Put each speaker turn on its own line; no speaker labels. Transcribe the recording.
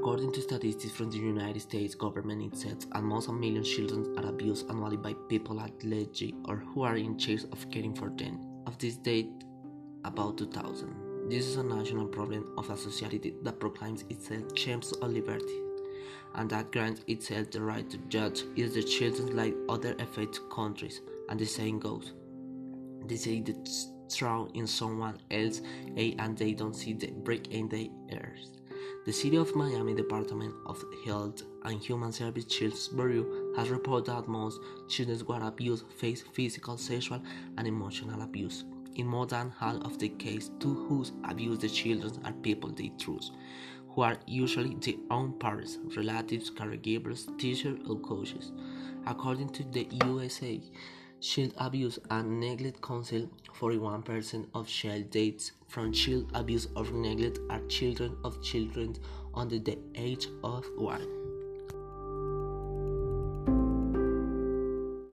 According to statistics from the United States government, it says almost a million children are abused annually by people at large or who are in charge of caring for them. Of this date, about 2000. This is a national problem of a society that proclaims itself champions of liberty and that grants itself the right to judge is the children like other affected countries. And the saying goes, they say the strong in someone else, eh, and they don't see the break in their ears. The City of Miami Department of Health and Human Services Children's Bureau has reported that most children who are abused face physical, sexual, and emotional abuse. In more than half of the cases, those who abuse the children are people they trust, who are usually their own parents, relatives, caregivers, teachers, or coaches. According to the USA Child Abuse and Neglect Council, 41% of child deaths from child abuse or neglect are children of children under the age of one.